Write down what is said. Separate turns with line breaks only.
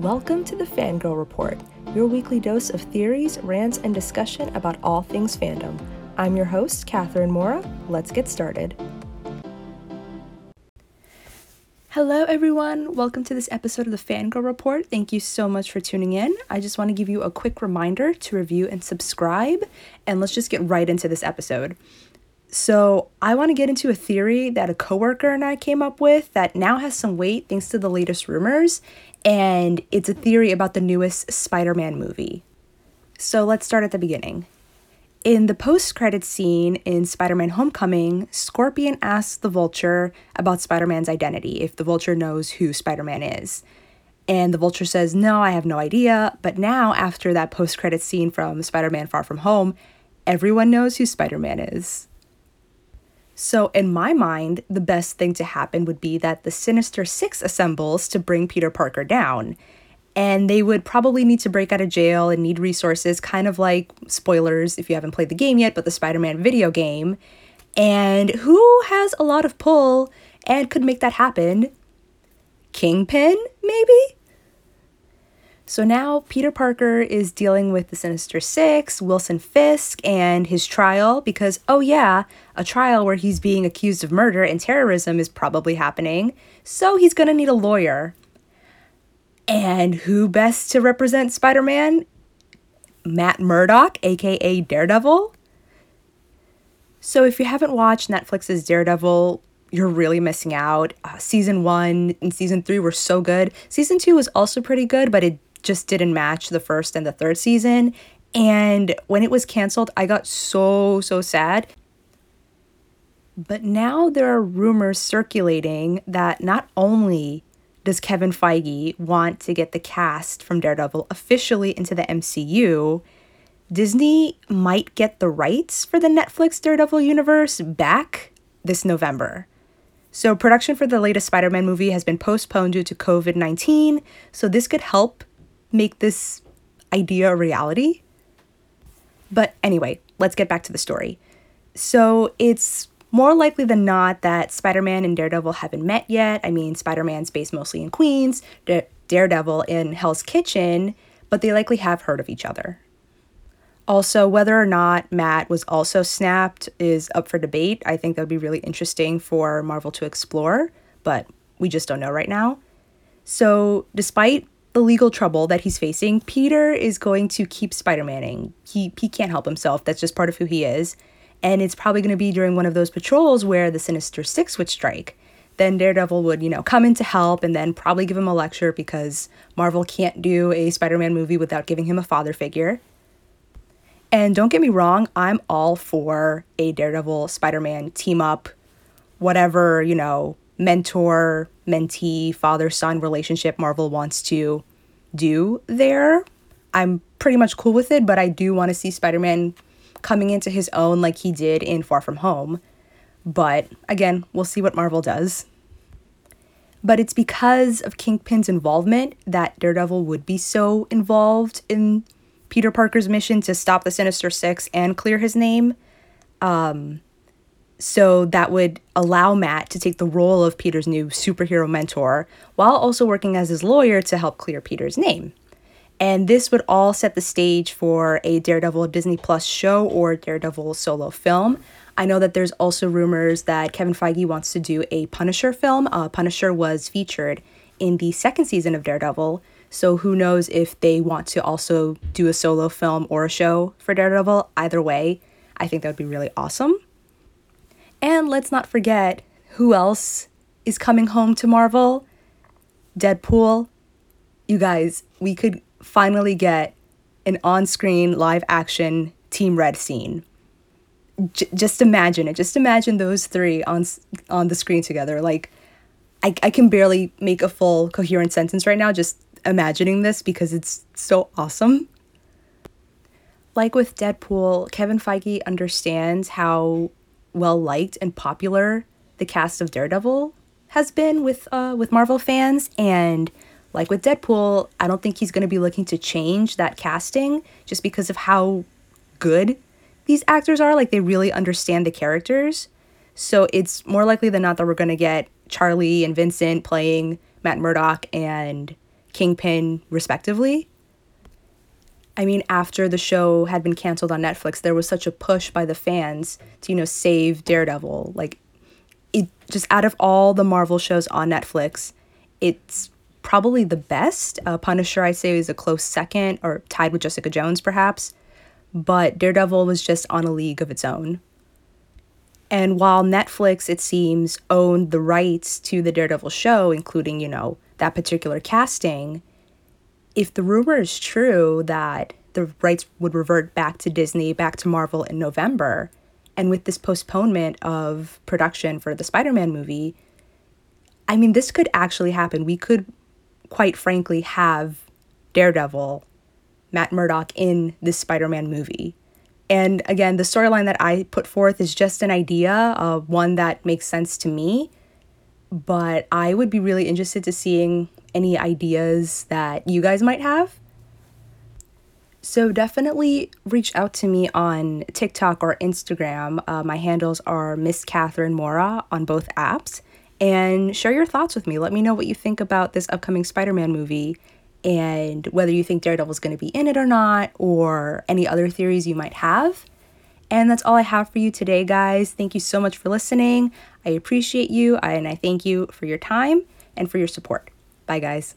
Welcome to the Fangirl Report, your weekly dose of theories, rants, and discussion about all things fandom. I'm your host, Catherine Mora. Let's get started. Hello, everyone. Welcome to this episode of the Fangirl Report. Thank you so much for tuning in. I just want to give you a quick reminder to review and subscribe, and let's just get right into this episode. So, I want to get into a theory that a coworker and I came up with that now has some weight thanks to the latest rumors, and it's a theory about the newest Spider Man movie. So, let's start at the beginning. In the post credit scene in Spider Man Homecoming, Scorpion asks the Vulture about Spider Man's identity, if the Vulture knows who Spider Man is. And the Vulture says, No, I have no idea. But now, after that post credit scene from Spider Man Far From Home, everyone knows who Spider Man is. So, in my mind, the best thing to happen would be that the Sinister Six assembles to bring Peter Parker down. And they would probably need to break out of jail and need resources, kind of like spoilers if you haven't played the game yet, but the Spider Man video game. And who has a lot of pull and could make that happen? Kingpin, maybe? So now Peter Parker is dealing with the Sinister Six, Wilson Fisk, and his trial because, oh yeah, a trial where he's being accused of murder and terrorism is probably happening. So he's gonna need a lawyer. And who best to represent Spider Man? Matt Murdock, aka Daredevil. So if you haven't watched Netflix's Daredevil, you're really missing out. Uh, season one and season three were so good. Season two was also pretty good, but it just didn't match the first and the third season. And when it was canceled, I got so, so sad. But now there are rumors circulating that not only does Kevin Feige want to get the cast from Daredevil officially into the MCU, Disney might get the rights for the Netflix Daredevil universe back this November. So, production for the latest Spider Man movie has been postponed due to COVID 19, so this could help make this idea a reality. But anyway, let's get back to the story. So it's more likely than not that Spider Man and Daredevil haven't met yet. I mean, Spider Man's based mostly in Queens, da- Daredevil in Hell's Kitchen, but they likely have heard of each other. Also, whether or not Matt was also snapped is up for debate. I think that would be really interesting for Marvel to explore, but we just don't know right now. So, despite the legal trouble that he's facing, Peter is going to keep Spider-Maning. He he can't help himself. That's just part of who he is. And it's probably going to be during one of those patrols where the Sinister Six would strike. Then Daredevil would, you know, come in to help and then probably give him a lecture because Marvel can't do a Spider-Man movie without giving him a father figure. And don't get me wrong, I'm all for a Daredevil Spider-Man team up, whatever, you know, mentor mentee father son relationship Marvel wants to do there. I'm pretty much cool with it, but I do want to see Spider Man coming into his own like he did in Far From Home. But again, we'll see what Marvel does. But it's because of Kingpin's involvement that Daredevil would be so involved in Peter Parker's mission to stop the Sinister Six and clear his name. Um, so that would allow Matt to take the role of Peter's new superhero mentor while also working as his lawyer to help clear Peter's name. And this would all set the stage for a Daredevil Disney Plus show or Daredevil solo film. I know that there's also rumors that Kevin Feige wants to do a Punisher film. Uh, Punisher was featured in the second season of Daredevil, so who knows if they want to also do a solo film or a show for Daredevil. Either way, I think that would be really awesome. And let's not forget who else is coming home to Marvel? Deadpool. You guys, we could finally get an on screen live action Team Red scene. J- just imagine it. Just imagine those three on on the screen together. Like, I, I can barely make a full coherent sentence right now just imagining this because it's so awesome. Like with Deadpool, Kevin Feige understands how well liked and popular the cast of Daredevil has been with uh, with Marvel fans and like with Deadpool, I don't think he's going to be looking to change that casting just because of how good these actors are. Like they really understand the characters. So it's more likely than not that we're going to get Charlie and Vincent playing Matt Murdock and Kingpin, respectively. I mean, after the show had been canceled on Netflix, there was such a push by the fans to, you know, save Daredevil. Like, it just out of all the Marvel shows on Netflix, it's probably the best. Uh, Punisher, I'd say, is a close second, or tied with Jessica Jones, perhaps. But Daredevil was just on a league of its own. And while Netflix, it seems, owned the rights to the Daredevil show, including, you know, that particular casting, if the rumor is true that the rights would revert back to Disney, back to Marvel in November, and with this postponement of production for the Spider Man movie, I mean, this could actually happen. We could, quite frankly, have Daredevil, Matt Murdock, in this Spider Man movie. And again, the storyline that I put forth is just an idea, uh, one that makes sense to me. But I would be really interested to seeing any ideas that you guys might have. So definitely reach out to me on TikTok or Instagram. Uh, my handles are Miss Catherine Mora on both apps. And share your thoughts with me. Let me know what you think about this upcoming Spider Man movie and whether you think Daredevil's going to be in it or not, or any other theories you might have. And that's all I have for you today, guys. Thank you so much for listening. I appreciate you, and I thank you for your time and for your support. Bye, guys.